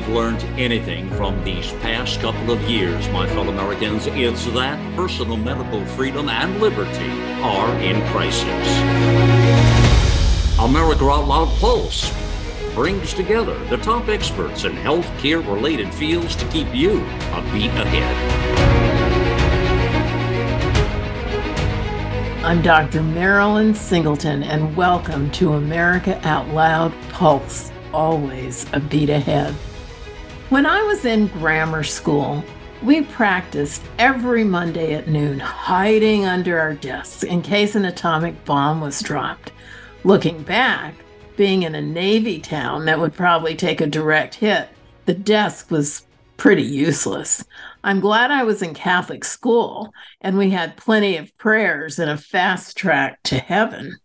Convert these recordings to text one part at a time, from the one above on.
we've learned anything from these past couple of years, my fellow Americans, it's that personal medical freedom and liberty are in crisis. America Out Loud Pulse brings together the top experts in healthcare related fields to keep you a beat ahead. I'm Dr. Marilyn Singleton, and welcome to America Out Loud Pulse, always a beat ahead. When I was in grammar school, we practiced every Monday at noon, hiding under our desks in case an atomic bomb was dropped. Looking back, being in a Navy town that would probably take a direct hit, the desk was pretty useless. I'm glad I was in Catholic school and we had plenty of prayers and a fast track to heaven.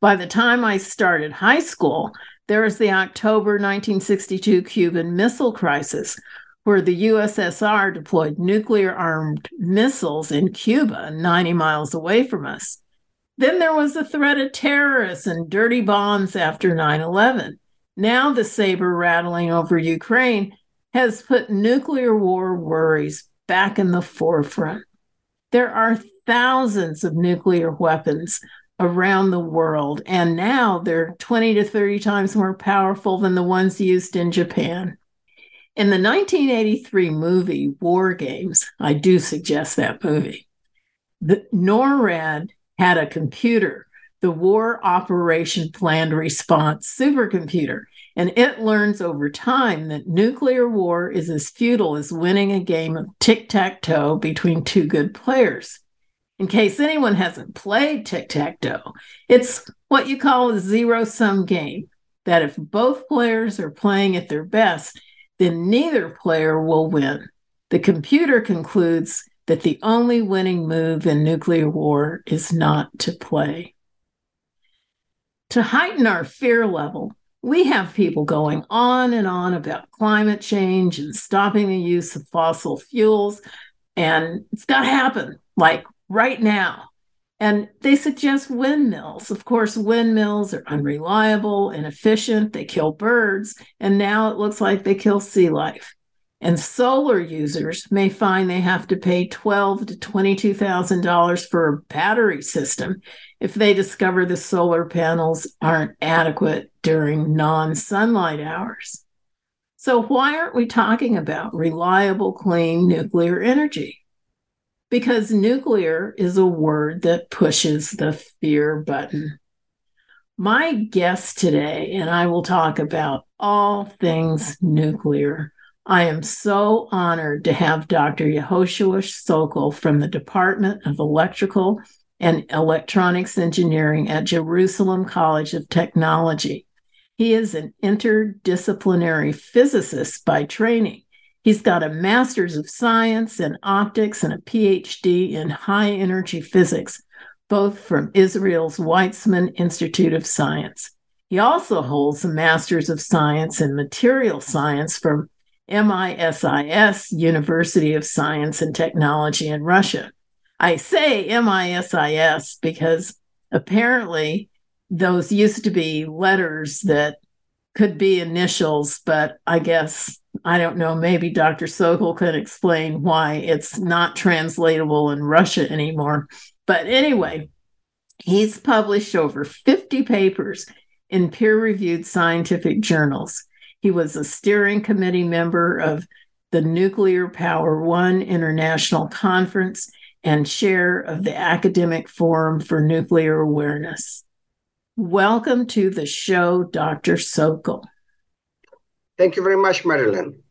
By the time I started high school, there was the October 1962 Cuban Missile Crisis, where the USSR deployed nuclear armed missiles in Cuba, 90 miles away from us. Then there was the threat of terrorists and dirty bombs after 9 11. Now the saber rattling over Ukraine has put nuclear war worries back in the forefront. There are thousands of nuclear weapons around the world, and now they're 20 to 30 times more powerful than the ones used in Japan. In the 1983 movie War Games, I do suggest that movie, the NORAD had a computer, the War Operation Planned Response supercomputer, and it learns over time that nuclear war is as futile as winning a game of tic tac toe between two good players. In case anyone hasn't played tic tac toe, it's what you call a zero sum game. That if both players are playing at their best, then neither player will win. The computer concludes that the only winning move in nuclear war is not to play. To heighten our fear level, we have people going on and on about climate change and stopping the use of fossil fuels. And it's got to happen like right now. And they suggest windmills. Of course, windmills are unreliable, inefficient, they kill birds, and now it looks like they kill sea life. And solar users may find they have to pay twelve to twenty-two thousand dollars for a battery system if they discover the solar panels aren't adequate during non-sunlight hours. So why aren't we talking about reliable, clean nuclear energy? Because nuclear is a word that pushes the fear button. My guest today, and I will talk about all things nuclear I am so honored to have Dr. Yehoshua Sokol from the Department of Electrical and Electronics Engineering at Jerusalem College of Technology. He is an interdisciplinary physicist by training. He's got a master's of science in optics and a PhD in high energy physics, both from Israel's Weizmann Institute of Science. He also holds a master's of science in material science from MISIS, University of Science and Technology in Russia. I say MISIS because apparently those used to be letters that could be initials, but I guess, I don't know, maybe Dr. Sokol could explain why it's not translatable in Russia anymore. But anyway, he's published over 50 papers in peer reviewed scientific journals. He was a steering committee member of the Nuclear Power One International Conference and chair of the Academic Forum for Nuclear Awareness. Welcome to the show, Dr. Sokol. Thank you very much, Marilyn.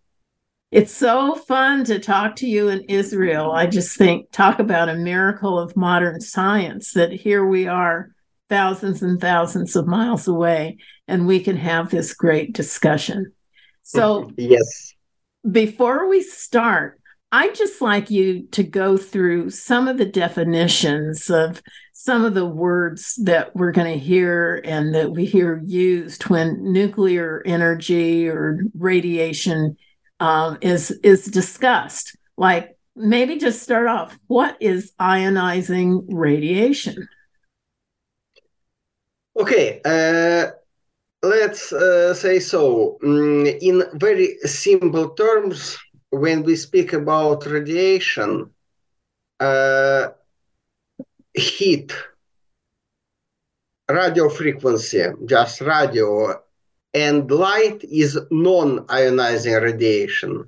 It's so fun to talk to you in Israel. I just think, talk about a miracle of modern science that here we are thousands and thousands of miles away and we can have this great discussion. So, yes. Before we start, I'd just like you to go through some of the definitions of some of the words that we're going to hear and that we hear used when nuclear energy or radiation um, is is discussed. Like maybe just start off. What is ionizing radiation? Okay. Uh, let's uh, say so. Mm, in very simple terms, when we speak about radiation, uh, heat, radio frequency, just radio, and light is non-ionizing radiation,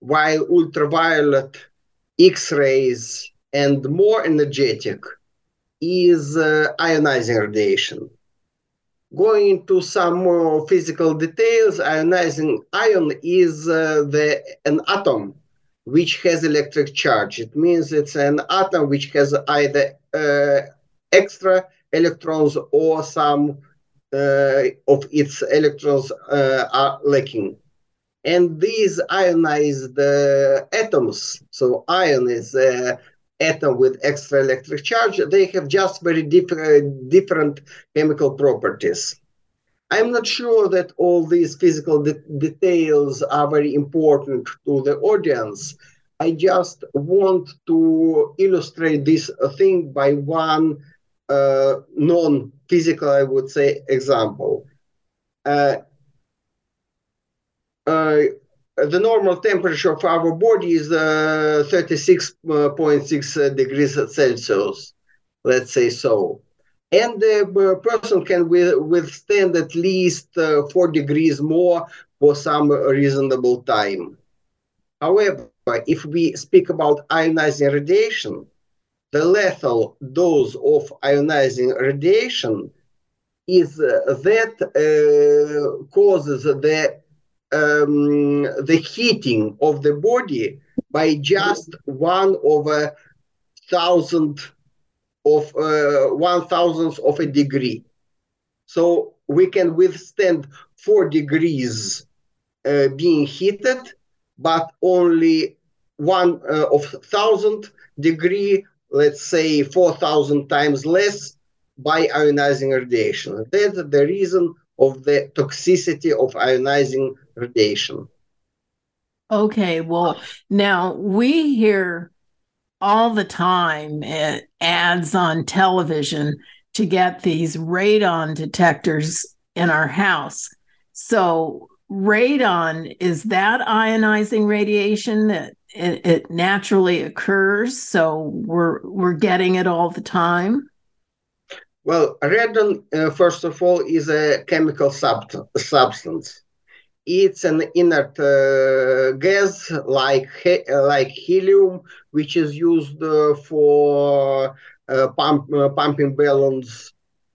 while ultraviolet, X-rays, and more energetic is uh, ionizing radiation. Going into some more physical details, ionizing ion is uh, the an atom which has electric charge. It means it's an atom which has either uh, extra electrons or some uh, of its electrons uh, are lacking. And these ionized atoms, so ion is uh, atom with extra electric charge, they have just very different, different chemical properties. I'm not sure that all these physical de details are very important to the audience. I just want to illustrate this thing by one uh, non-physical, I would say, example. Uh, uh, the normal temperature of our body is uh, 36.6 degrees Celsius, let's say so. And the person can withstand at least uh, 4 degrees more for some reasonable time. However, if we speak about ionizing radiation, the lethal dose of ionizing radiation is uh, that uh, causes the um, the heating of the body by just one over thousand of uh, one thousandth of a degree. So we can withstand four degrees uh, being heated, but only one uh, of thousand degree, let's say four thousand times less by ionizing radiation. That's the reason of the toxicity of ionizing radiation. Okay, well, now we hear all the time uh, ads on television to get these radon detectors in our house. So, radon is that ionizing radiation that it, it naturally occurs. So we're we're getting it all the time. Well, radon, uh, first of all, is a chemical sub- substance. It's an inert uh, gas like like helium, which is used uh, for uh, pump, uh, pumping balloons,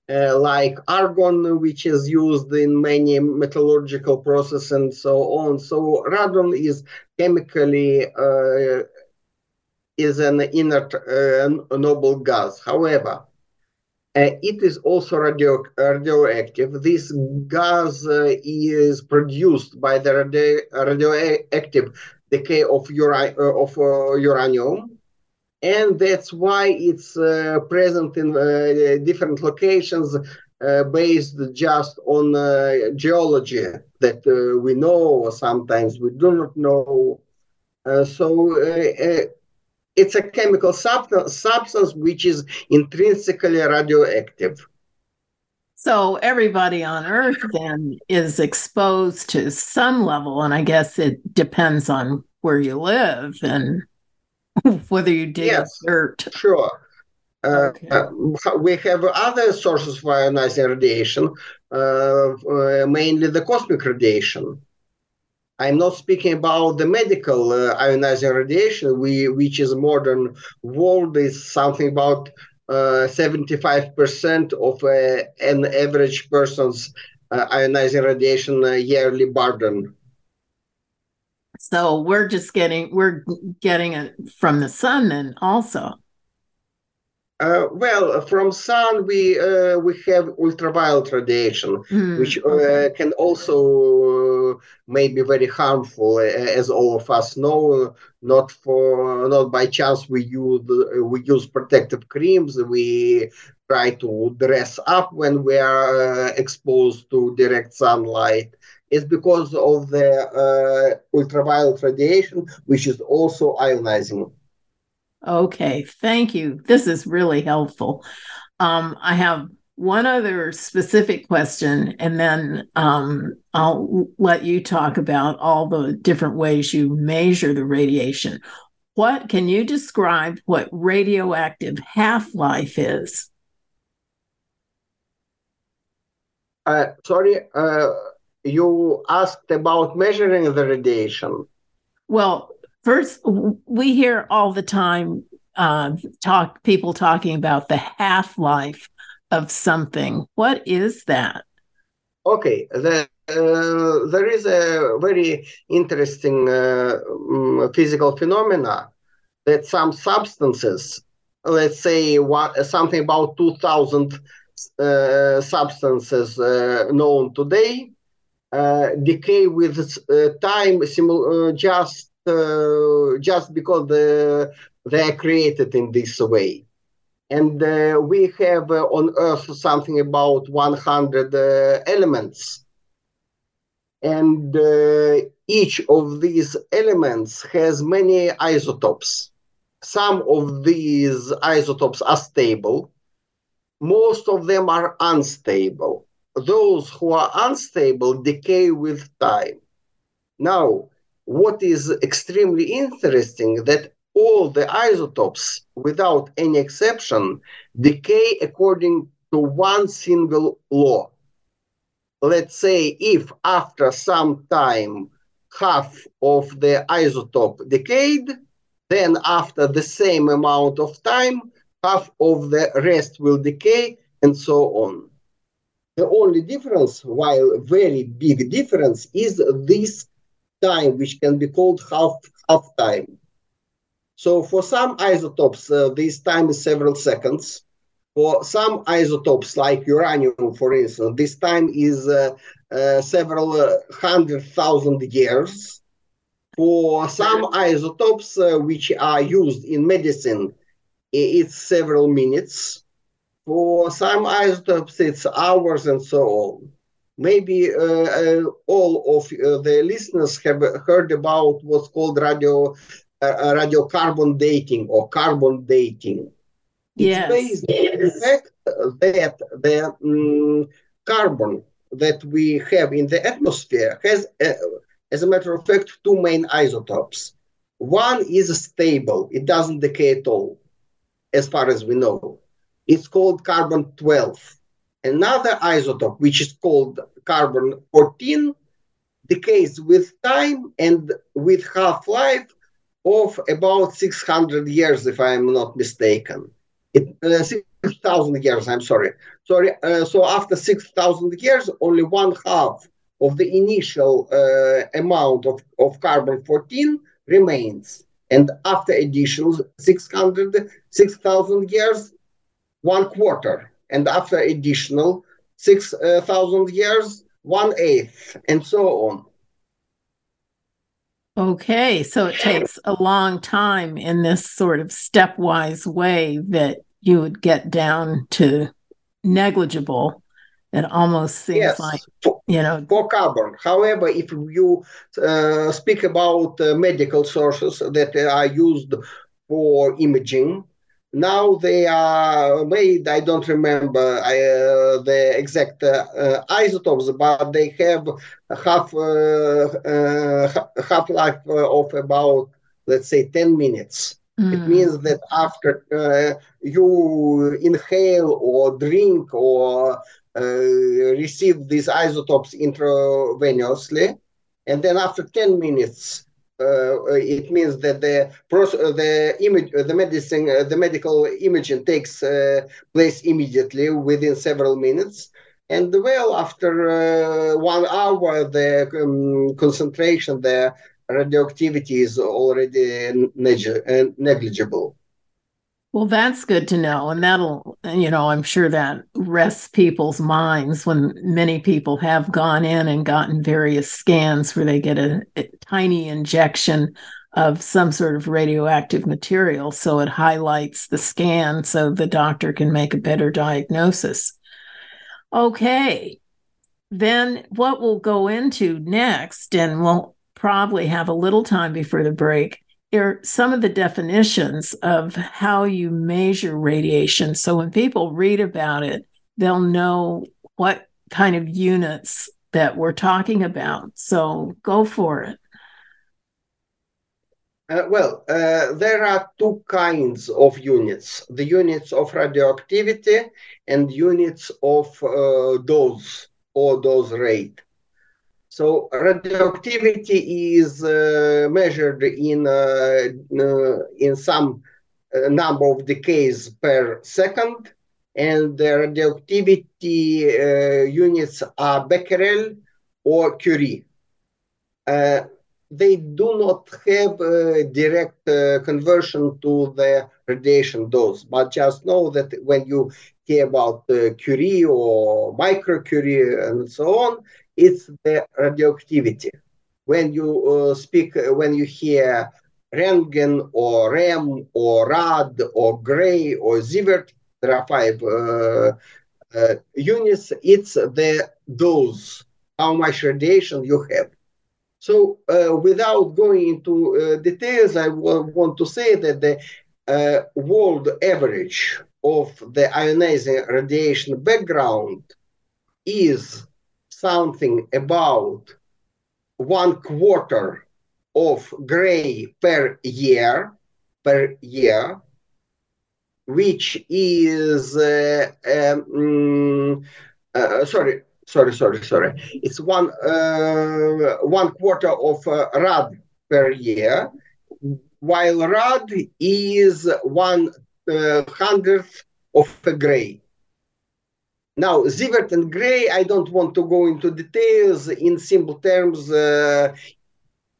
uh, like argon, which is used in many metallurgical processes and so on. So radon is chemically is an inert noble gas. However, uh, it is also radio, radioactive. This gas uh, is produced by the radio, radioactive decay of, uh, of uh, uranium. And that's why it's uh, present in uh, different locations based just on geology that we know, or sometimes we do not know. so it's a chemical substance, substance which is intrinsically radioactive. So everybody on Earth then is exposed to some level, and I guess it depends on where you live and whether you dig yes, dirt. Sure. Uh, okay. uh, we have other sources of ionizing radiation, uh, uh mainly the cosmic radiation. I'm not speaking about the medical uh, ionizing radiation, we, which is modern world is something about uh, 75% of uh, an average person's uh, ionizing radiation uh, yearly burden. So we're just getting we're getting it from the sun then also. Uh, well, from sun we uh, we have ultraviolet radiation, mm, which uh, can also uh, may be very harmful, as all of us know. Not for not by chance we use we use protective creams. We try to dress up when we are uh, exposed to direct sunlight. It's because of the uh, ultraviolet radiation, which is also ionizing. Okay, thank you. This is really helpful. Um, I have one other specific question, and then um, I'll let you talk about all the different ways you measure the radiation. What can you describe what radioactive half life is? Uh, sorry, uh, you asked about measuring the radiation. Well, first, we hear all the time uh, talk people talking about the half life of something. What is that? Okay, the, uh, there is a very interesting uh, um, physical phenomena that some substances, let's say what, something about 2,000 uh, substances uh, known today, uh, decay with uh, time simul- just just because the, they are created in this way. And uh, we have uh, on Earth something about 100 uh, elements. And each of these elements has many isotopes. Some of these isotopes are stable. Most of them are unstable. Those who are unstable decay with time. Now, what is extremely interesting that all the isotopes, without any exception, decay according to one single law. Let's say if after some time half of the isotope decayed, then after the same amount of time, half of the rest will decay, and so on. The only difference, while very big difference, is this time, which can be called half half time. So for some isotopes, uh, this time is several seconds. For some isotopes, like uranium, for instance, this time is uh, uh, several uh, hundred thousand years. For some isotopes uh, which are used in medicine, it's several minutes. For some isotopes, it's hours and so on. Maybe uh, all of the listeners have heard about what's called radio uh, radiocarbon dating or carbon dating. Yes. It's based on the fact that the um, carbon that we have in the atmosphere has, uh, as a matter of fact, two main isotopes. One is stable, it doesn't decay at all, as far as we know. It's called carbon 12. Another isotope, which is called carbon 14, decays with time and with half life of about 600 years, if I'm not mistaken. It, uh, 6,000 years, I'm sorry. Sorry. Uh, so after 6,000 years, only one half of the initial uh, amount of, of carbon 14 remains. And after additional 600, 6,000 years, one quarter. And after additional 6,000 years, one eighth, and so on. Okay, so it takes a long time in this sort of stepwise way that you would get down to negligible. It almost seems yes, like for, you know for carbon. However, if you uh, speak about uh, medical sources that are used for imaging, now they are made, I don't remember uh, the exact uh, uh, isotopes, but they have half uh, uh, half life of about, let's say, 10 minutes. Mm. It means that after uh, you inhale or drink or receive these isotopes intravenously, and then after 10 minutes, it means that the uh, the image, uh, the medicine, the medical imaging takes place immediately within several minutes. And well, after one hour, the um, concentration, the radioactivity is already negligible. Well, that's good to know. And that'll, you know, I'm sure that rests people's minds when many people have gone in and gotten various scans where they get a, a, tiny injection of some sort of radioactive material. So it highlights the scan so the doctor can make a better diagnosis. Okay. Then what we'll go into next, and we'll probably have a little time before the break, are some of the definitions of how you measure radiation. So when people read about it, they'll know what kind of units that we're talking about. So go for it. Uh, well, uh, there are two kinds of units the units of radioactivity and units of uh, dose or dose rate. So, radioactivity is uh, measured in, uh, uh, in some number of decays per second, and the radioactivity units are becquerel or curie. They do not have direct uh, conversion to the radiation dose, but just know that when you hear about uh, Curie or microcurie and so on, it's the radioactivity. When you uh, speak, uh, when you hear Röntgen or REM or RAD or Gray or Sievert, there are five uh, units, it's the dose, how much radiation you have. So uh, without going into uh, details, I want to say that the uh, world average of the ionizing radiation background is something about one quarter of gray per year per year which is uh, um, uh, sorry sorry, sorry, sorry. It's one uh, one quarter of uh, rad per year, while rad is one uh, hundredth of a gray. Now, Sievert and Gray, I don't want to go into details in simple terms, uh,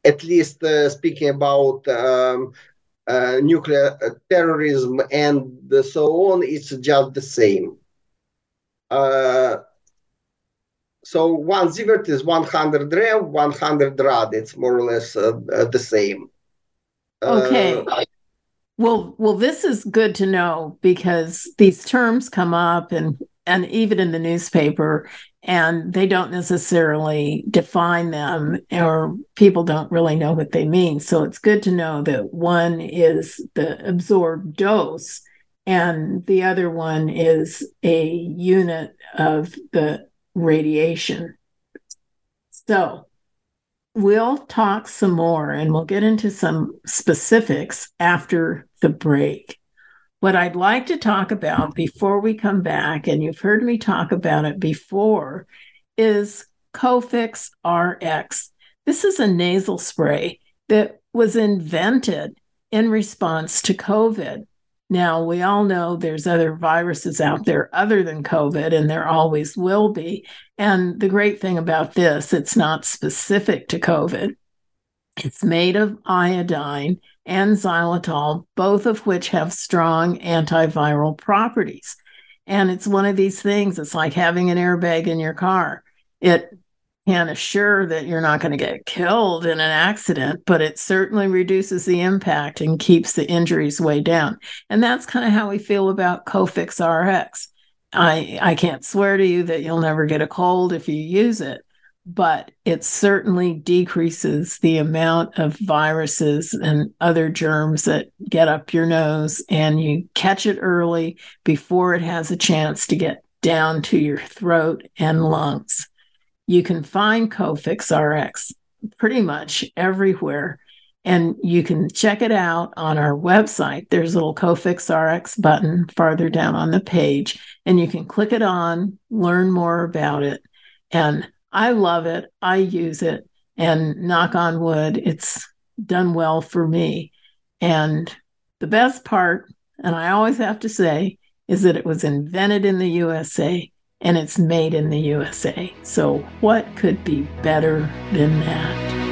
at least uh, speaking about um, uh, nuclear terrorism and so on, it's just the same. Uh, so one Sievert is 100 rem, 100 rad. It's more or less uh, uh, the same. Okay. Uh, well, well, this is good to know because these terms come up and and even in the newspaper, and they don't necessarily define them, or people don't really know what they mean. So it's good to know that one is the absorbed dose, and the other one is a unit of the radiation. So we'll talk some more and we'll get into some specifics after the break. What I'd like to talk about before we come back, and you've heard me talk about it before, is Cofix RX. This is a nasal spray that was invented in response to COVID. Now, we all know there's other viruses out there other than COVID, and there always will be. And the great thing about this, it's not specific to COVID. It's made of iodine and xylitol, both of which have strong antiviral properties. And it's one of these things, it's like having an airbag in your car. It can't assure that you're not going to get killed in an accident, but it certainly reduces the impact and keeps the injuries way down. And that's kind of how we feel about Cofix RX. I, I can't swear to you that you'll never get a cold if you use it, but it certainly decreases the amount of viruses and other germs that get up your nose, and you catch it early before it has a chance to get down to your throat and lungs. You can find Cofix RX pretty much everywhere. And you can check it out on our website. There's a little Cofix RX button farther down on the page, and you can click it on, learn more about it. And I love it. I use it. And knock on wood, it's done well for me. And the best part, and I always have to say, is that it was invented in the USA and it's made in the USA. So, what could be better than that?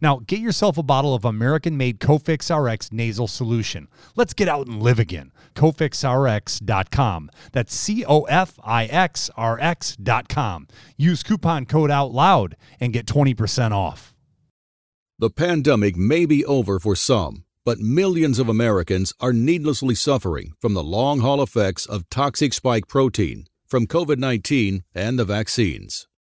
Now, get yourself a bottle of American made Cofix RX nasal solution. Let's get out and live again. CofixRx.com. That's C O F I X R X.com. Use coupon code OUT LOUD and get 20% off. The pandemic may be over for some, but millions of Americans are needlessly suffering from the long haul effects of toxic spike protein from COVID 19 and the vaccines.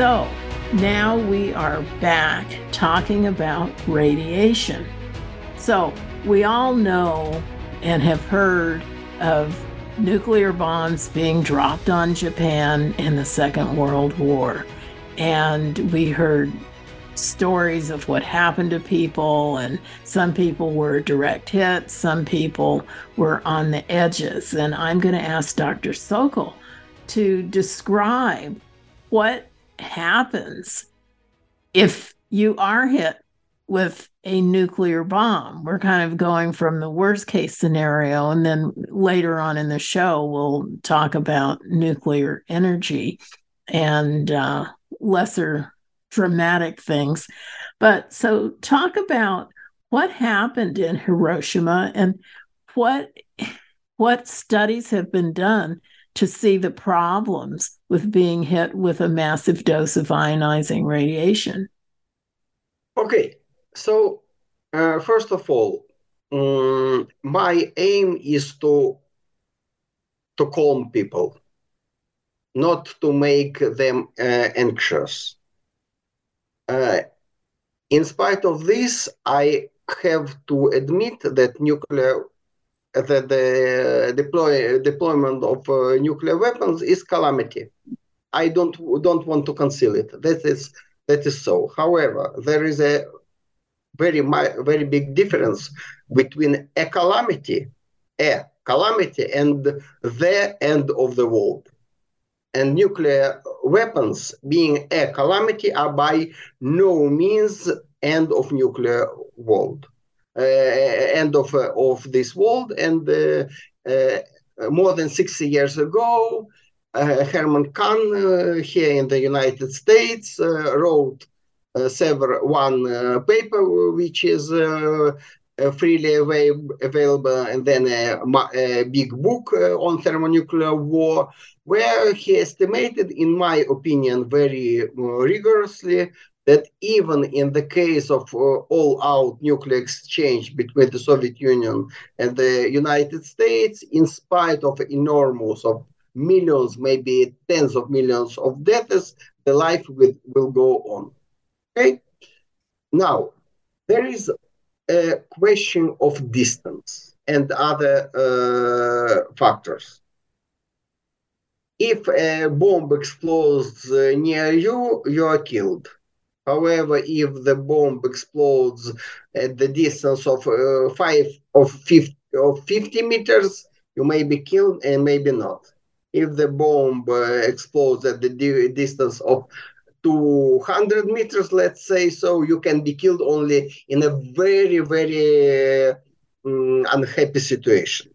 So now we are back talking about radiation. So we all know and have heard of nuclear bombs being dropped on Japan in the Second World War. And we heard stories of what happened to people, and some people were direct hits, some people were on the edges. And I'm going to ask Dr. Sokol to describe what happens if you are hit with a nuclear bomb. We're kind of going from the worst case scenario, and then later on in the show, we'll talk about nuclear energy and uh, lesser dramatic things. But so, talk about what happened in Hiroshima and what what studies have been done to see the problems with being hit with a massive dose of ionizing radiation. Okay, so uh, first of all, um, my aim is to to calm people, not to make them uh, anxious. Uh, in spite of this, I have to admit that nuclear that the deploy, deployment of uh, nuclear weapons is calamity. I don't don't want to conceal it. That is that is so. However, there is a very very big difference between a calamity, a calamity, and the end of the world. And nuclear weapons, being a calamity, are by no means end of nuclear world. Uh, end of uh, of this world. And uh, more than 60 years ago, Herman Kahn here in the United States wrote several one paper which is uh, freely available, and then a, a big book uh, on thermonuclear war, where he estimated, in my opinion, very rigorously, that even in the case of uh, all-out nuclear exchange between the Soviet Union and the United States, in spite of enormous of millions, maybe tens of millions of deaths, the life will, will go on. Okay. Now, there is a question of distance and other uh, factors. If a bomb explodes uh, near you, you are killed However, if the bomb explodes at the distance of uh, five or 50, or 50 meters, you may be killed and maybe not. If the bomb uh, explodes at the distance of 200 meters, let's say so, you can be killed only in a very, very um, unhappy situation.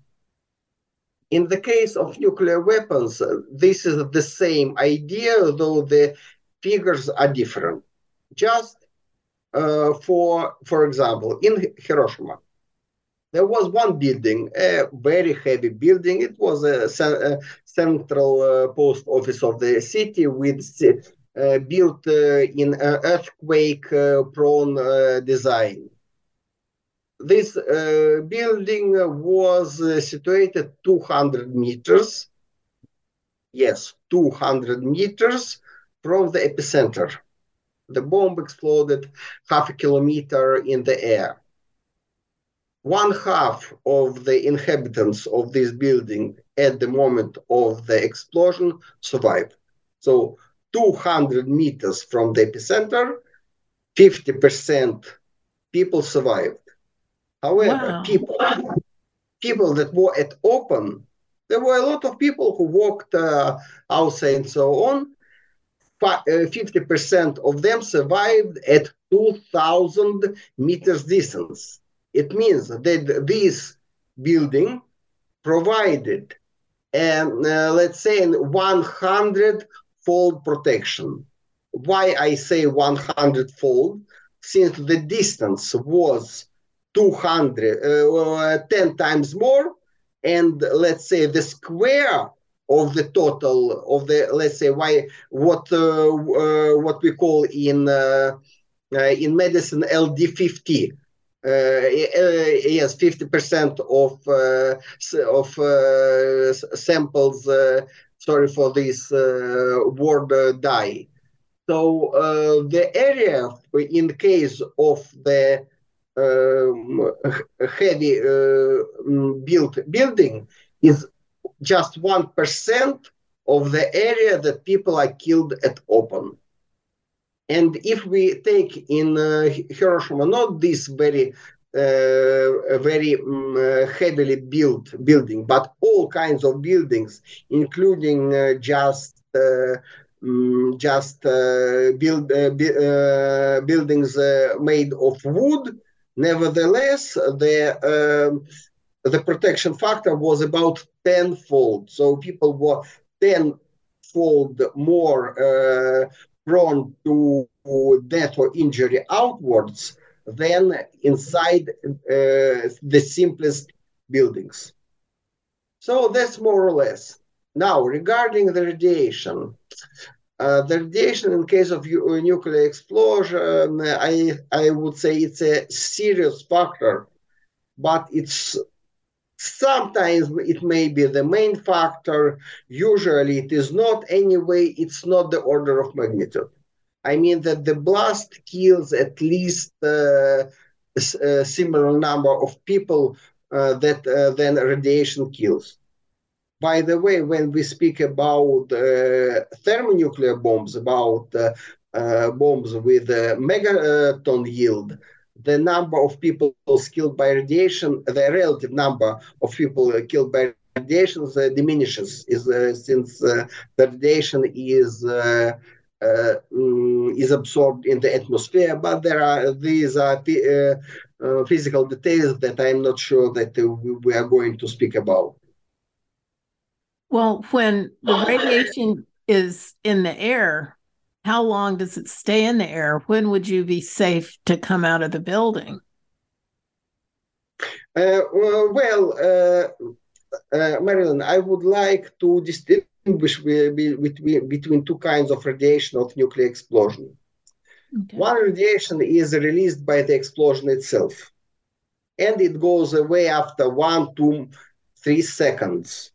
In the case of nuclear weapons, uh, this is the same idea, though the figures are different just uh, for for example in hiroshima there was one building a very heavy building. It was a, a central uh, post office of the city with uh, built uh, in earthquake uh, prone uh, design. This building was situated 200 meters. Yes, 200 meters from the epicenter. The bomb exploded half a kilometer in the air. One half of the inhabitants of this building at the moment of the explosion survived. So 200 meters from the epicenter, 50% people survived. However, wow. people people that were at open, there were a lot of people who walked uh, outside and so on. 50% uh, of them survived at 2,000 meters distance. It means that this building provided, um, uh, let's say, 100 fold protection. Why I say 100 fold? Since the distance was 200, uh, 10 times more, and let's say the square of the total of the let's say why what uh, uh, what we call in uh, uh in medicine LD50 uh, uh, yes 50% of of samples sorry for this word die. So the area in case of the um, heavy built building is just 1% of the area that people are killed at open. And if we take in uh, Hiroshima not this very uh, very um, uh, heavily built building, but all kinds of buildings, including uh, just um, just uh, build uh, buildings made of wood. Nevertheless, the um, the protection factor was about tenfold. So people were tenfold more uh, prone to death or injury outwards than inside uh, the simplest buildings. So that's more or less. Now, regarding the radiation, uh, the radiation in case of u- nuclear explosion, I, I would say it's a serious factor, but it's Sometimes it may be the main factor. Usually it is not. Anyway, it's not the order of magnitude. I mean that the blast kills at least uh, a similar number of people uh, that uh, then radiation kills. By the way, when we speak about uh, thermonuclear bombs, about uh, uh, bombs with a megaton yield, the number of people killed by radiation, the relative number of people killed by radiation uh, diminishes is, uh, since uh, the radiation is uh, uh, mm, is absorbed in the atmosphere. But there are these are uh, physical details that I'm not sure that we are going to speak about. Well, when the radiation is in the air, how long does it stay in the air? When would you be safe to come out of the building? Uh, well, uh, uh, Marilyn, I would like to distinguish between, between two kinds of radiation of nuclear explosion. Okay. One radiation is released by the explosion itself, and it goes away after one, two, three seconds.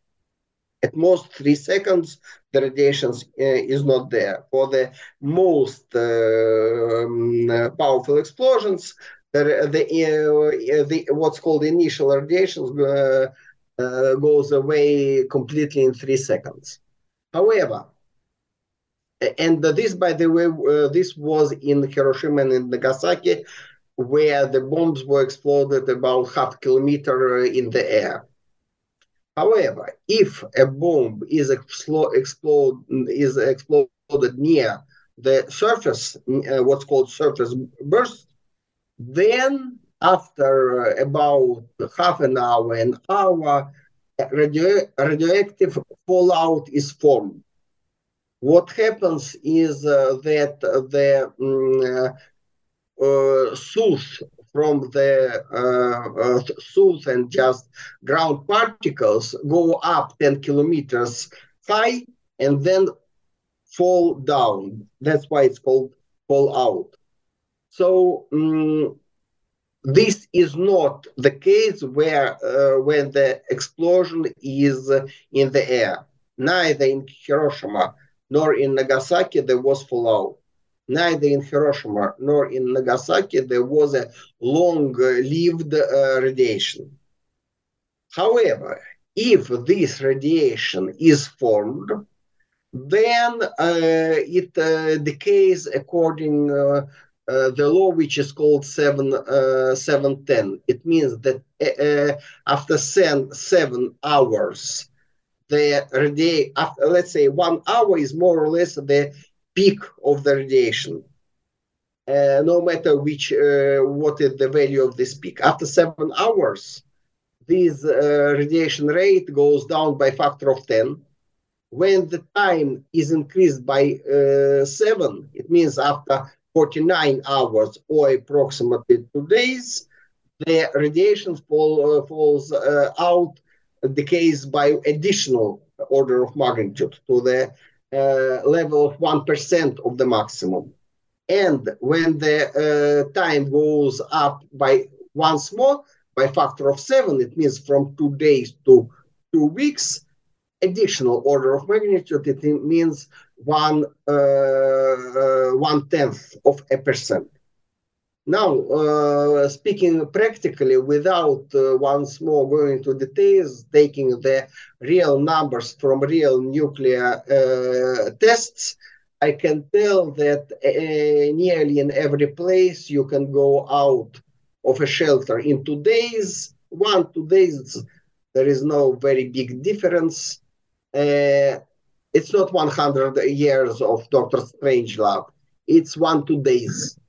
At most three seconds, the radiation uh, is not there. For the most uh, um, powerful explosions, the, the, uh, the what's called initial radiation goes away completely in three seconds. However, and this, by the way, uh, this was in Hiroshima and in Nagasaki, where the bombs were exploded about half kilometer in the air. However, if a bomb is, explo- explode, is exploded near the surface, uh, what's called surface burst, then after about half an hour, an hour, radio- radioactive fallout is formed. What happens is uh, that the um, uh, source from the uh, soot and just ground particles go up 10 kilometers high and then fall down. That's why it's called fall out. So um, this is not the case where uh, when the explosion is in the air. Neither in Hiroshima nor in Nagasaki there was fallout. Neither in Hiroshima nor in Nagasaki there was a long-lived uh, radiation. However, if this radiation is formed, then uh, it uh, decays according uh, uh, the law which is called 7 uh, 710 it means that after seven, seven hours the let's say one hour is more or less the peak of the radiation. No matter which what is the value of this peak after seven hours this radiation rate goes down by factor of 10 when the time is increased by uh, seven, it means after 49 hours or approximately two days, the radiation fall, uh, falls uh, out, decays by additional order of magnitude to the uh, level of 1% of the maximum. And when the uh, time goes up by once more, by factor of seven, it means from two days to two weeks, additional order of magnitude, it means one uh, uh, one tenth of a percent. Now, uh, speaking practically, without uh, once more going into details, taking the real numbers from real nuclear uh, tests, I can tell that uh, nearly in every place you can go out of a shelter in two days, one, two days, there is no very big difference. Uh, it's not 100 years of Doctor Strangelove. It's one, two days.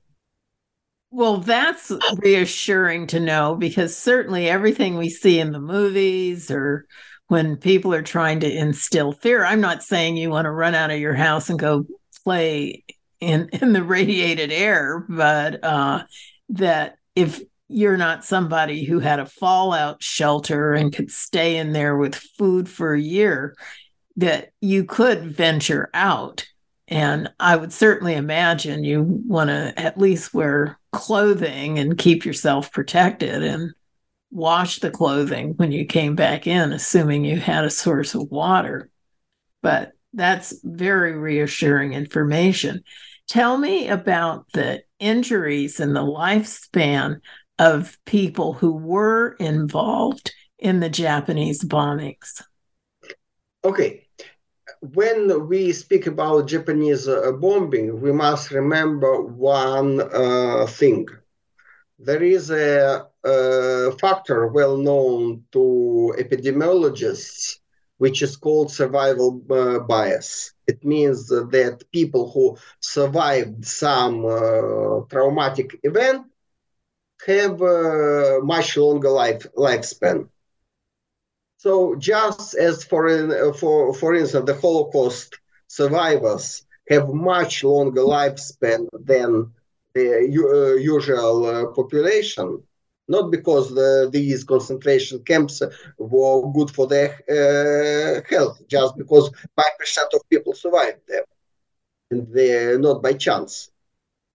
Well, that's reassuring to know because certainly everything we see in the movies or when people are trying to instill fear, I'm not saying you want to run out of your house and go play in, in the radiated air, but uh, that if you're not somebody who had a fallout shelter and could stay in there with food for a year, that you could venture out. And I would certainly imagine you want to at least wear clothing and keep yourself protected and wash the clothing when you came back in, assuming you had a source of water. But that's very reassuring information. Tell me about the injuries and the lifespan of people who were involved in the Japanese bombings. Okay. When we speak about Japanese uh, bombing, we must remember one uh, thing. There is a, a factor well known to epidemiologists, which is called survival uh, bias. It means that people who survived some uh, traumatic event have a much longer life lifespan. So just as for for for instance, the Holocaust survivors have much longer lifespan than the uh, usual uh, population, not because the, these concentration camps were good for their uh, health, just because five percent of people survived them, and they not by chance.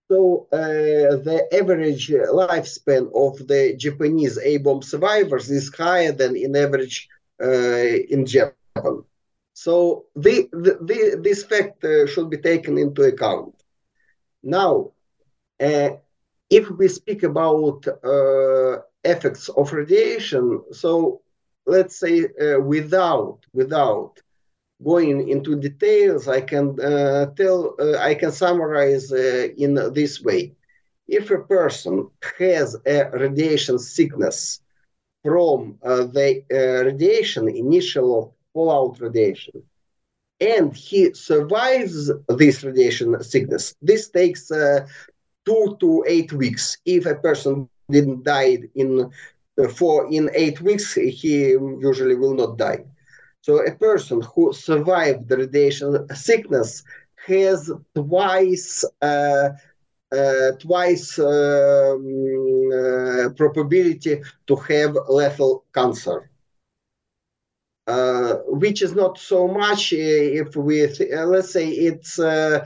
So uh, the average lifespan of the Japanese A-bomb survivors is higher than in average in Japan. So the, the, the, this fact uh, should be taken into account. Now, uh, if we speak about effects of radiation, so let's say without without going into details, I can uh, tell, uh, I can summarize uh, in this way. If a person has a radiation sickness from uh, the uh, radiation, initial fallout radiation, and he survives this radiation sickness, this takes uh, two to eight weeks. If a person didn't die in for in eight weeks, he usually will not die. So a person who survived the radiation sickness has twice uh, uh, twice um, probability to have lethal cancer. Uh, which is not so much uh, if we uh, let's say it's um,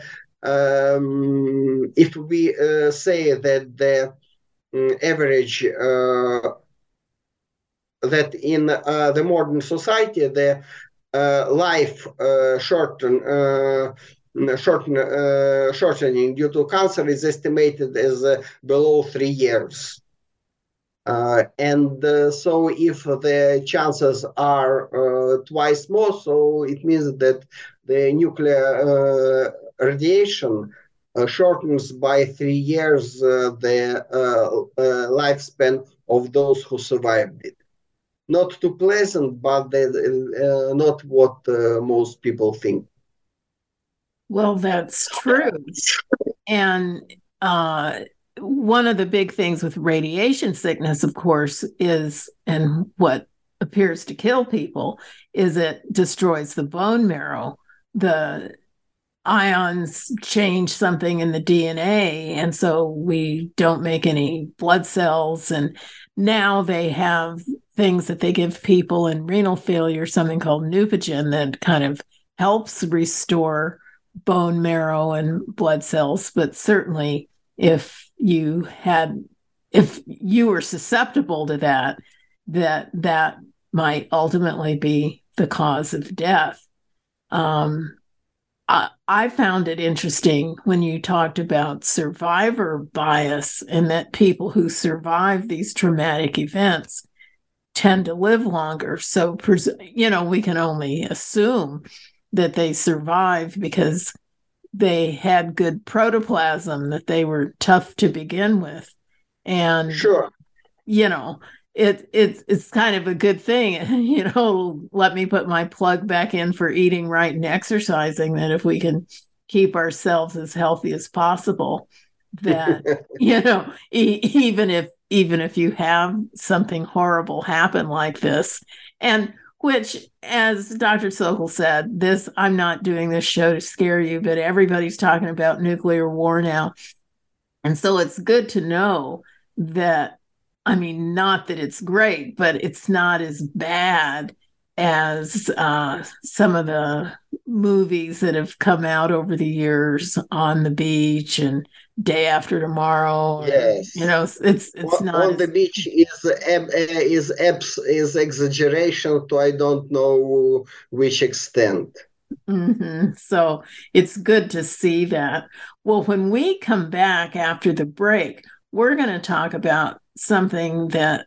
if we say that the um, average that in uh, the modern society, the uh, life uh, shorten, uh, shorten, uh, shortening due to cancer is estimated as uh, below three years. Uh, and so if the chances are twice more, so it means that the nuclear radiation uh, shortens by three years uh, the uh, lifespan of those who survived it. Not too pleasant, but not what most people think. Well, that's true. And uh, one of the big things with radiation sickness, of course, is, and what appears to kill people, is it destroys the bone marrow. The ions change something in the DNA. And so we don't make any blood cells. And now they have things that they give people in renal failure, something called Neupogen, that kind of helps restore bone marrow and blood cells. But certainly, if you had, if you were susceptible to that, that that might ultimately be the cause of death. Um, I, found it interesting when you talked about survivor bias and that people who survive these traumatic events tend to live longer. So, you know, we can only assume that they survived because they had good protoplasm, that they were tough to begin with. And, sure. you know, it it's it's kind of a good thing you know let me put my plug back in for eating right and exercising that if we can keep ourselves as healthy as possible that you know e- even if even if you have something horrible happen like this and which as dr socol said this i'm not doing this show to scare you but everybody's talking about nuclear war now. And so it's good to know that I mean, not that it's great, but it's not as bad as uh, some of the movies that have come out over the years on the beach and day after tomorrow. Yes, you know, it's it's on, not on the beach is is is is exaggeration to I don't know which extent. Mm-hmm. So it's good to see that. Well, when we come back after the break, we're going to talk about something that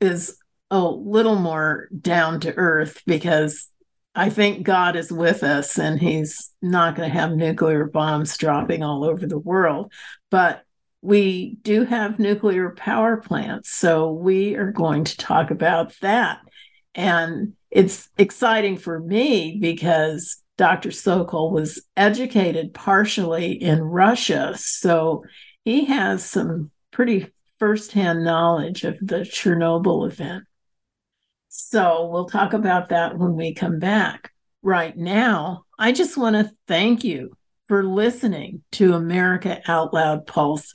is a little more down to earth because I think God is with us and he's not going to have nuclear bombs dropping all over the world. But we do have nuclear power plants. So we are going to talk about that. And it's exciting for me because Dr. Socol was educated partially in Russia. So he has some pretty firsthand knowledge of the Chernobyl event. So we'll talk about that when we come back. Right now, I just want to thank you for listening to America Out Loud Pulse.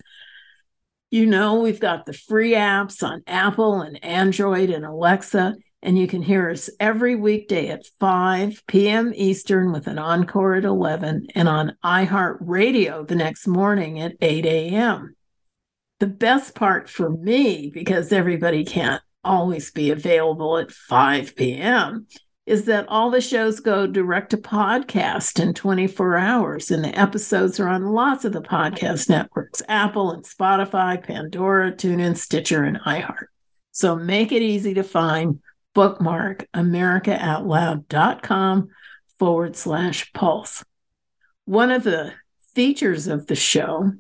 You know, we've got the free apps on Apple and Android and Alexa, and you can hear us every weekday at 5 p.m. Eastern with an encore at 11 and on iHeartRadio the next morning at 8 a.m the best part for me, because everybody can't always be available at 5 p.m., is that all the shows go direct to podcast in 24 hours, and the episodes are on lots of the podcast networks Apple and Spotify, Pandora, TuneIn, Stitcher, and iHeart. So make it easy to find. Bookmark americaoutloud.com forward slash pulse. One of the features of the show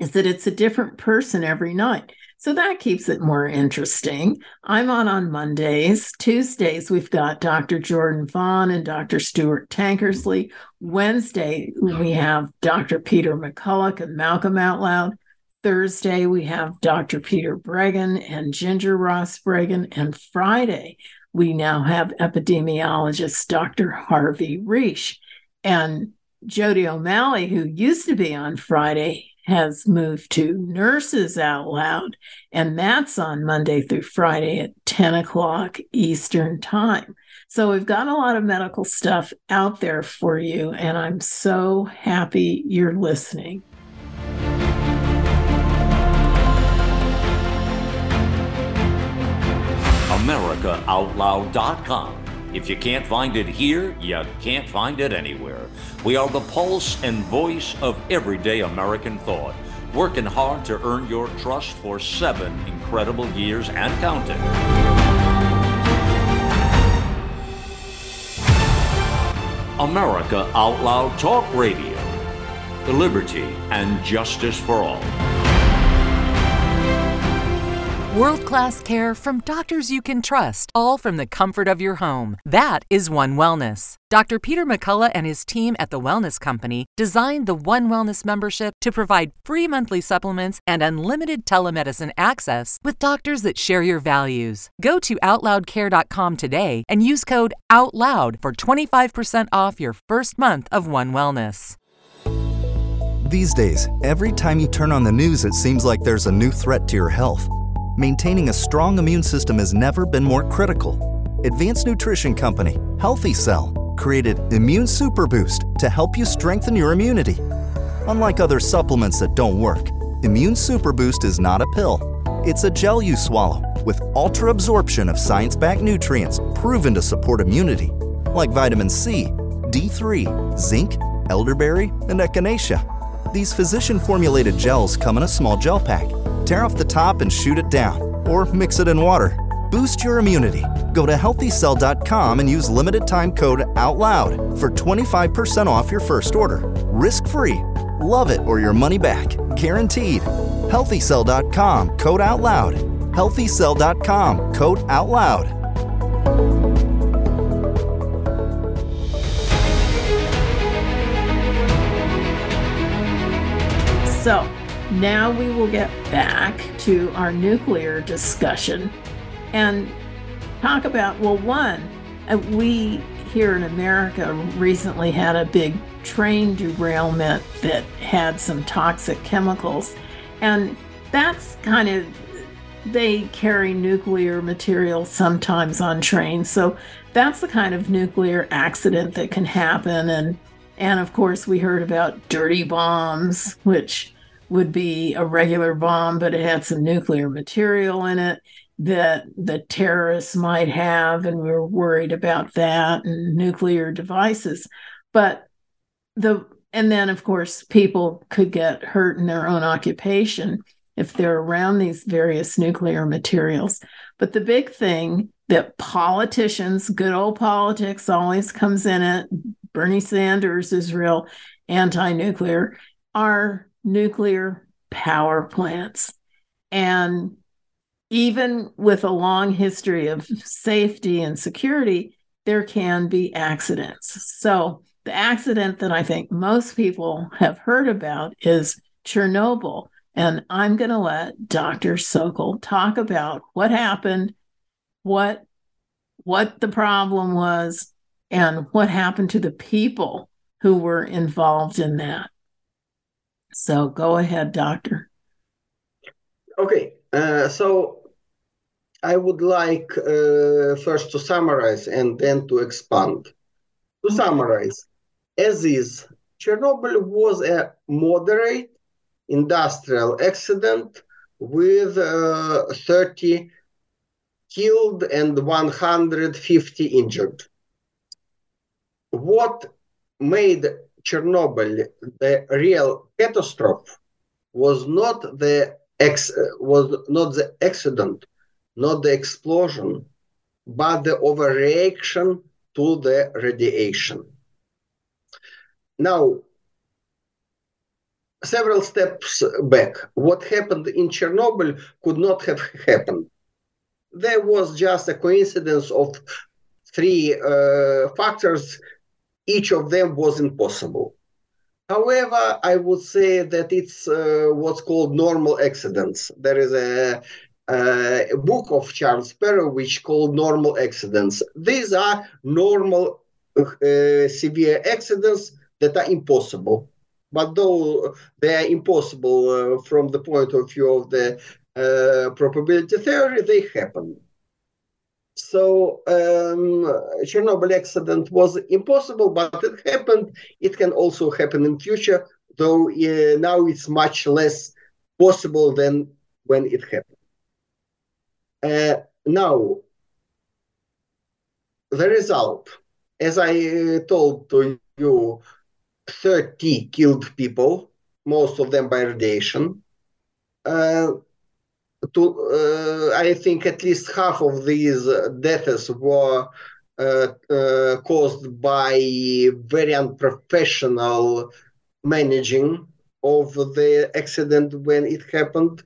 is that it's a different person every night. So that keeps it more interesting. I'm on on Mondays. Tuesdays, we've got Dr. Jordan Vaughn and Dr. Stuart Tankersley. Wednesday, we have Dr. Peter McCullough and Malcolm Out Loud. Thursday, we have Dr. Peter Breggin and Ginger Ross Breggin. And Friday, we now have epidemiologist Dr. Harvey Risch. And Jodi O'Malley, who used to be on Friday, has moved to Nurses Out Loud, and that's on Monday through Friday at 10 o'clock Eastern Time. So we've got a lot of medical stuff out there for you, and I'm so happy you're listening. AmericaOutloud.com If you can't find it here, you can't find it anywhere. We are the pulse and voice of everyday American thought, working hard to earn your trust for seven incredible years and counting. America Out Loud Talk Radio. The liberty and justice for all. World class care from doctors you can trust, all from the comfort of your home. That is One Wellness. Dr. Peter McCullough and his team at The Wellness Company designed the One Wellness membership to provide free monthly supplements and unlimited telemedicine access with doctors that share your values. Go to OutLoudCare.com today and use code OUTLOUD for 25% off your first month of One Wellness. These days, every time you turn on the news, it seems like there's a new threat to your health maintaining a strong immune system has never been more critical. Advanced Nutrition Company, Healthy Cell, created Immune Super Boost to help you strengthen your immunity. Unlike other supplements that don't work, Immune Super Boost is not a pill. It's a gel you swallow with ultra absorption of science backed nutrients proven to support immunity, like vitamin C, D3, zinc, elderberry, and echinacea. These physician formulated gels come in a small gel pack Tear off the top and shoot it down, or mix it in water. Boost your immunity. Go to healthycell.com and use limited time code OUTLOUD for 25% off your first order. Risk free. Love it or your money back. Guaranteed. Healthycell.com code OUTLOUD. Healthycell.com code OUTLOUD. So, now we will get back to our nuclear discussion and talk about well, one, uh, we here in America recently had a big train derailment that had some toxic chemicals. And that's kind of, they carry nuclear material sometimes on trains. So that's the kind of nuclear accident that can happen. And, and of course, we heard about dirty bombs, which would be a regular bomb, but it had some nuclear material in it that the terrorists might have, and we were worried about that and nuclear devices. But the and then of course people could get hurt in their own occupation if they're around these various nuclear materials. But the big thing that politicians, good old politics always comes in it. Bernie Sanders is real anti-nuclear, are nuclear power plants. And even with a long history of safety and security, there can be accidents. So, the accident that I think most people have heard about is Chernobyl. And I'm going to let Dr. Socol talk about what happened, what what the problem was, and what happened to the people who were involved in that. So go ahead, doctor. Okay, uh, so I would like uh, first to summarize and then to expand. To summarize, as is, Chernobyl was a moderate industrial accident with uh, 30 killed and 150 injured. What made Chernobyl, the real catastrophe was not the ex, was not the accident, not the explosion, but the overreaction to the radiation. Now, several steps back, what happened in Chernobyl could not have happened. There was just a coincidence of three uh, factors each of them was impossible. However, I would say that it's uh, what's called normal accidents. There is a, a, book of Charles Perrow which called normal accidents. These are normal uh, severe accidents that are impossible. But though they are impossible uh, from the point of view of the uh, probability theory, they happen. So um, Chernobyl accident was impossible, but it happened. It can also happen in future, though uh, now it's much less possible than when it happened. Uh, now, the result, as I told to you, 30 killed people, most of them by radiation. Uh, to, uh, I think at least half of these deaths were uh, uh, caused by very unprofessional managing of the accident when it happened.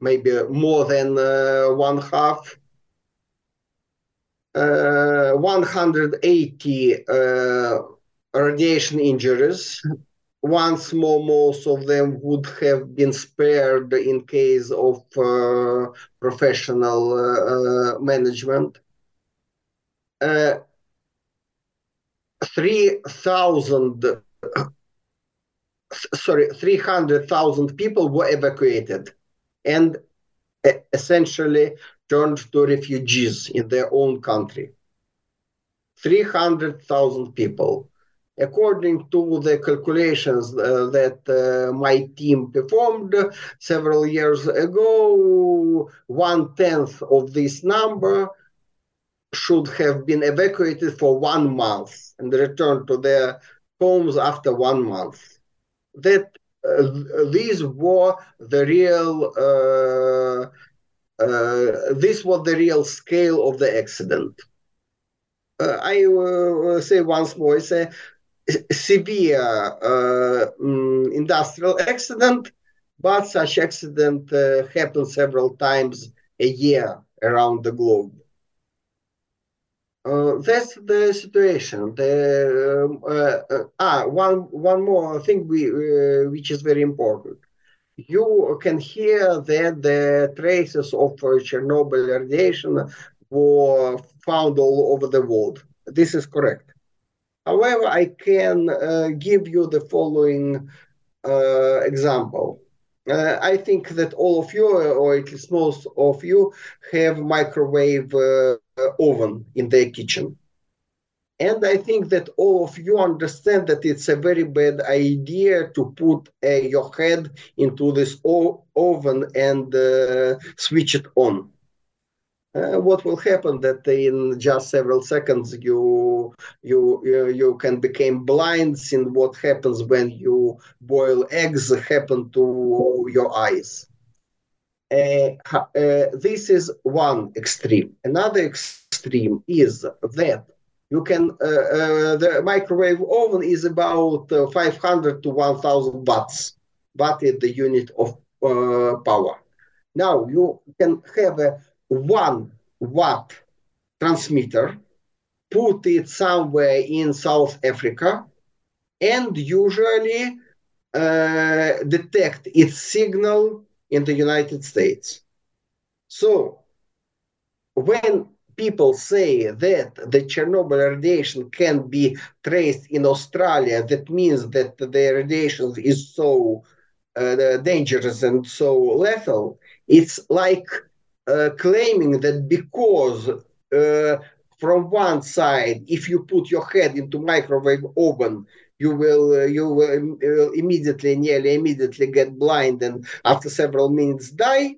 Maybe more than one half. Uh, 180 uh, radiation injuries once more, most of them would have been spared in case of uh, professional uh, uh management. Uh, 3,000, sorry, 300,000 people were evacuated and essentially turned to refugees in their own country. 300,000 people according to the calculations uh, that uh, my team performed several years ago, one tenth of this number should have been evacuated for one month and returned to their homes after one month. That uh, these were the real. Uh, uh, this was the real scale of the accident. Uh, I uh, say once more, severe uh, um, industrial accident, but such accident uh, happens several times a year around the globe. Uh, that's the situation. The, um, uh, uh, ah, one one more thing we, uh, which is very important. You can hear that the traces of Chernobyl radiation were found all over the world. This is correct. However, I can uh, give you the following uh, example. Uh, I think that all of you, or at least most of you, have microwave uh, oven in their kitchen. And I think that all of you understand that it's a very bad idea to put uh, your head into this oven and uh, switch it on uh, what will happen that in just several seconds you you you, you can become blind in what happens when you boil eggs happen to your eyes. Uh, uh, this is one extreme. Another extreme is that you can uh, uh, the microwave oven is about uh, 500 to 1000 watts watt is the unit of power. Now you can have a one watt transmitter, put it somewhere in South Africa, and usually uh, detect its signal in the United States. So when people say that the Chernobyl radiation can be traced in Australia, that means that the radiation is so uh, dangerous and so lethal. It's like claiming that because uh, from one side, if you put your head into microwave oven, you will uh, you will immediately, nearly immediately get blind, and after several minutes die.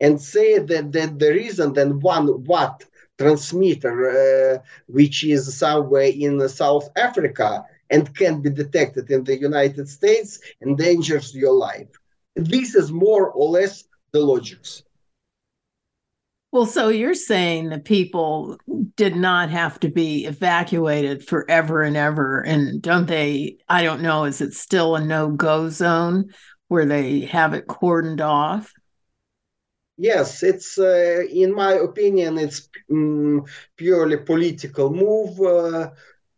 And say that, that the reason then one watt transmitter, uh, which is somewhere in South Africa and can be detected in the United States, endangers your life. This is more or less the logics. Well, so you're saying the people did not have to be evacuated forever and ever. And don't they? I don't know. Is it still a no go zone where they have it cordoned off? Yes, it's, uh, in my opinion, it's um, purely political move. Uh,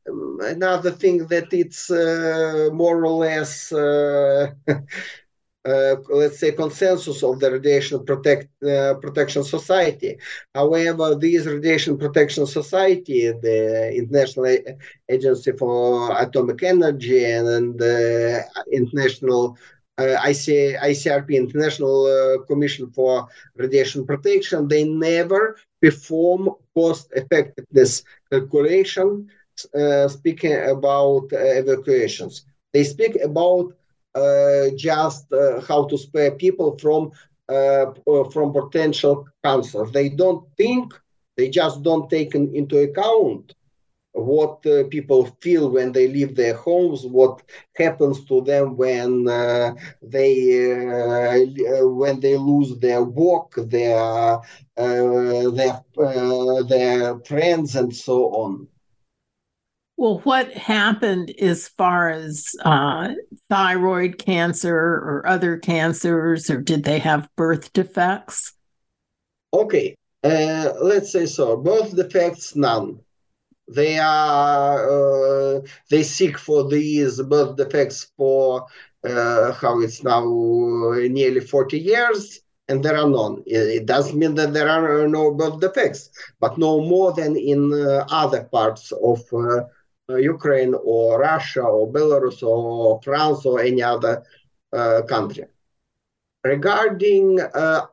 another thing that it's uh, more or less uh, uh, let's say, consensus of the Radiation Protect, uh, Protection Society. However, this Radiation Protection Society, the International Agency for Atomic Energy and the International uh, IC, ICRP, International uh, Commission for Radiation Protection, they never perform cost effectiveness calculation uh, speaking about uh, evacuations. They speak about uh, just uh, how to spare people from uh, from potential cancer. They don't think They just don't take into account what uh, people feel when they leave their homes, what happens to them when uh, they uh, uh when they lose their work, their uh, their uh, their friends, and so on. Well, what happened as far as thyroid cancer or other cancers, or did they have birth defects? Okay, let's say so. Birth defects, none they are uh, they seek for these birth defects for uh, how it's now nearly 40 years and there are none it doesn't mean that there are no birth defects but no more than in uh, other parts of uh, ukraine or russia or belarus or france or any other uh, country regarding uh,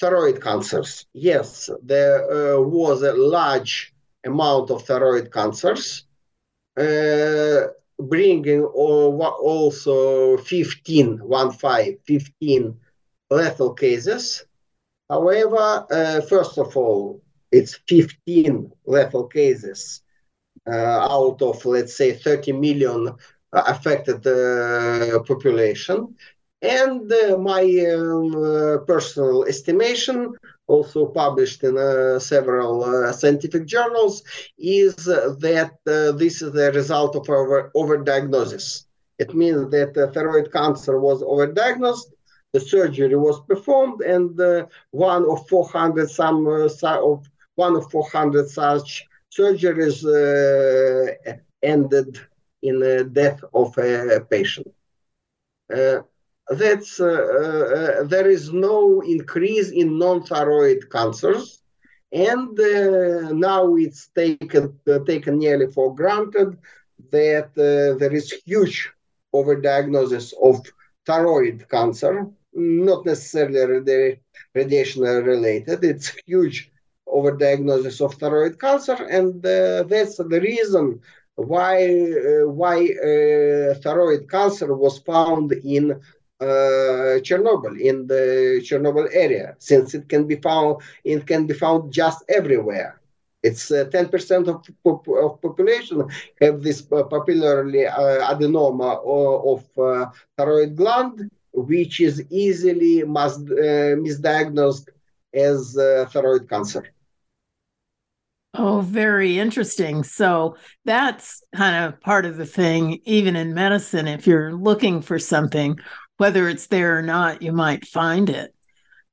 thyroid cancers yes there was a large amount of thyroid cancers, uh, bringing also 15, one five, 15 lethal cases. However, uh, first of all, it's 15 lethal cases uh, out of, let's say, 30 million affected uh, population. And uh, my um, uh, personal estimation also published in uh, several uh, scientific journals, is that uh, this is the result of over overdiagnosis. It means that thyroid cancer was overdiagnosed, the surgery was performed, and one of 400 some of one of 400 such surgeries ended in the death of a patient. Uh, that's uh, uh, there is no increase in non-thyroid cancers, and uh, now it's taken taken nearly for granted that there is huge overdiagnosis of thyroid cancer, not necessarily radiation related. It's huge overdiagnosis of thyroid cancer, and uh, that's the reason why uh, why uh, thyroid cancer was found in uh, Chernobyl in the Chernobyl area, since it can be found it can be found just everywhere. It's uh, 10% of, of population have this popularly uh, adenoma of thyroid gland, which is easily uh, misdiagnosed as thyroid cancer. Oh, very interesting. So that's kind of part of the thing, even in medicine, if you're looking for something, whether it's there or not, you might find it.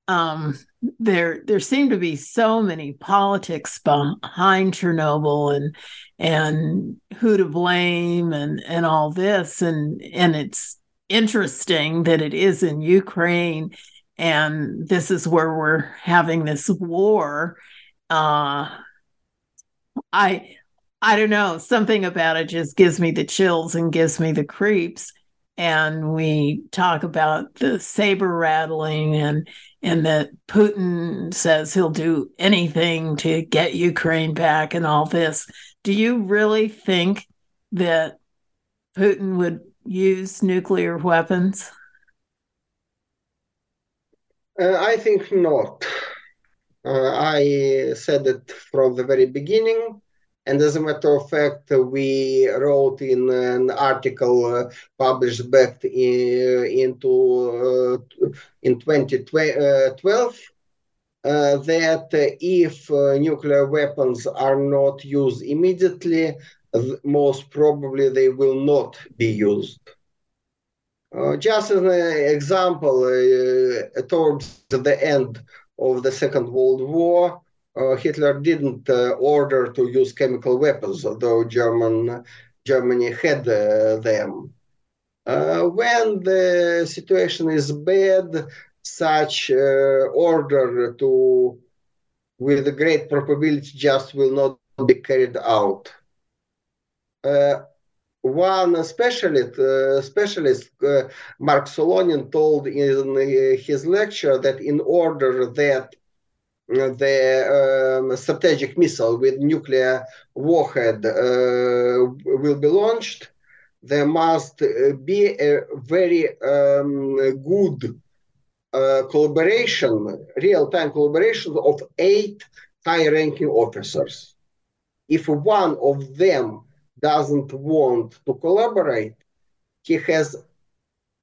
Um, there, there seem to be so many politics behind Chernobyl and and who to blame and and all this, and and it's interesting that it is in Ukraine, and this is where we're having this war. Uh, I I don't know, something about it just gives me the chills and gives me the creeps and we talk about the saber rattling and and that Putin says he'll do anything to get Ukraine back and all this. Do you really think that Putin would use nuclear weapons? Uh, I think not. Uh, I said it from the very beginning. And as a matter of fact, we wrote in an article uh, published back in, into uh, in 2012 uh, that if uh, nuclear weapons are not used immediately, most probably they will not be used. Uh, just as an example, uh, towards the end of the Second World War, uh, Hitler didn't uh, order to use chemical weapons, although German Germany had uh, them. Uh, when the situation is bad, such uh, order to, with great probability, just will not be carried out. Uh, one specialist, specialist Mark Solonin, told in his lecture that in order that the um, strategic missile with nuclear warhead uh, will be launched, there must be a very um, good uh, collaboration, real-time collaboration of eight high ranking officers. If one of them doesn't want to collaborate, he has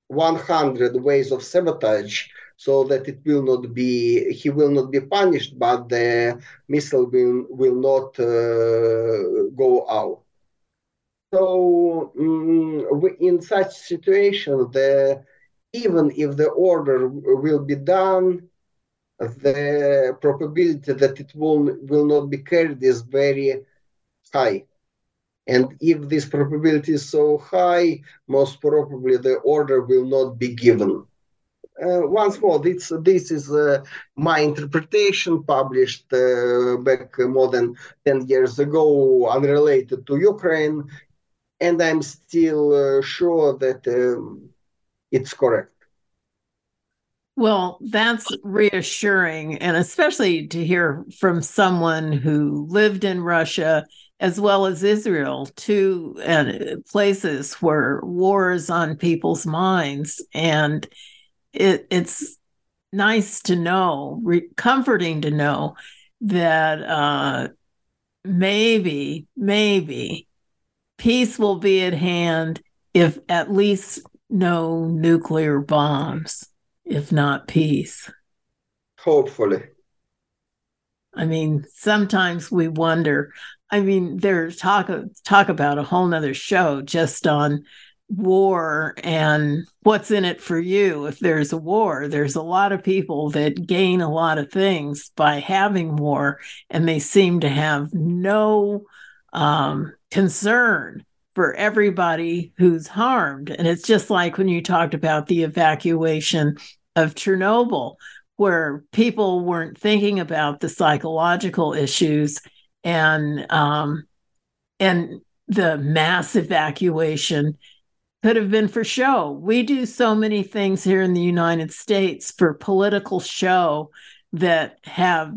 100 ways of sabotage so that it will not be he will not be punished but the missile will, will not uh, go out. So um, in such situation the even if the order will be done the probability that it will will not be carried is very high and if this probability is so high, most probably the order will not be given. Uh, once more, this, this is uh, my interpretation published uh, back more than 10 years ago, unrelated to Ukraine, and I'm still uh, sure that um, it's correct. Well, that's reassuring, and especially to hear from someone who lived in Russia as well as Israel, two uh, places where war is on people's minds. And it, it's nice to know, re- comforting to know that uh, maybe, maybe peace will be at hand if at least no nuclear bombs, if not peace. Hopefully. I mean, sometimes we wonder I mean, there's talk talk about a whole nother show just on war and what's in it for you if there's a war. There's a lot of people that gain a lot of things by having war, and they seem to have no um, concern for everybody who's harmed. And it's just like when you talked about the evacuation of Chernobyl, where people weren't thinking about the psychological issues and um, and the mass evacuation could have been for show. We do so many things here in the United States for political show that have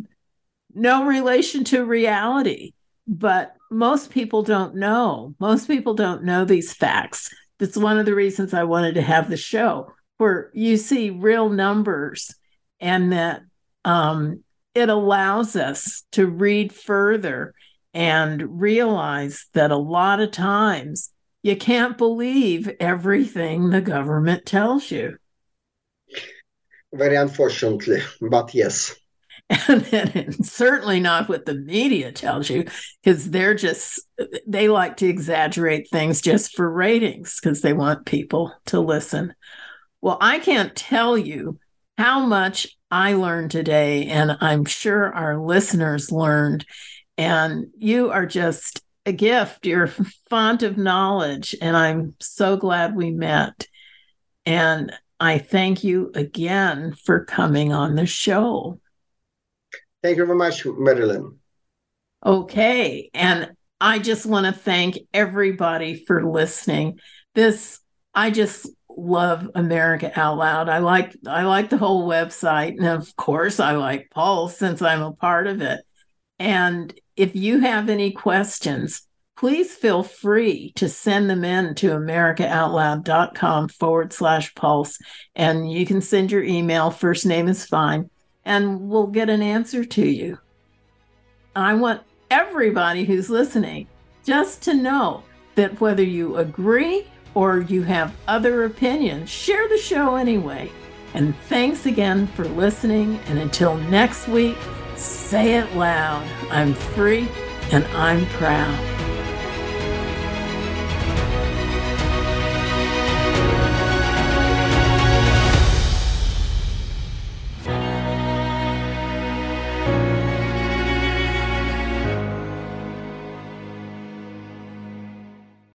no relation to reality. But most people don't know. Most people don't know these facts. That's one of the reasons I wanted to have the show where you see real numbers and that um, it allows us to read further and realize that a lot of times you can't believe everything the government tells you. Very unfortunately, but yes. And, and certainly not what the media tells you, because they're just, they like to exaggerate things just for ratings because they want people to listen. Well, I can't tell you how much I learned today, and I'm sure our listeners learned. And you are just a gift. You're a font of knowledge, and I'm so glad we met. And I thank you again for coming on the show. Thank you very much, Marilyn. Okay. And I just want to thank everybody for listening. This, I just love America Out Loud. I like I like the whole website, and of course, I like Pulse since I'm a part of it. And if you have any questions, please feel free to send them in to americaoutloud.com forward slash pulse. And you can send your email, first name is fine, and we'll get an answer to you. I want everybody who's listening just to know that whether you agree or you have other opinions, share the show anyway. And thanks again for listening. And until next week, say it loud I'm free and I'm proud.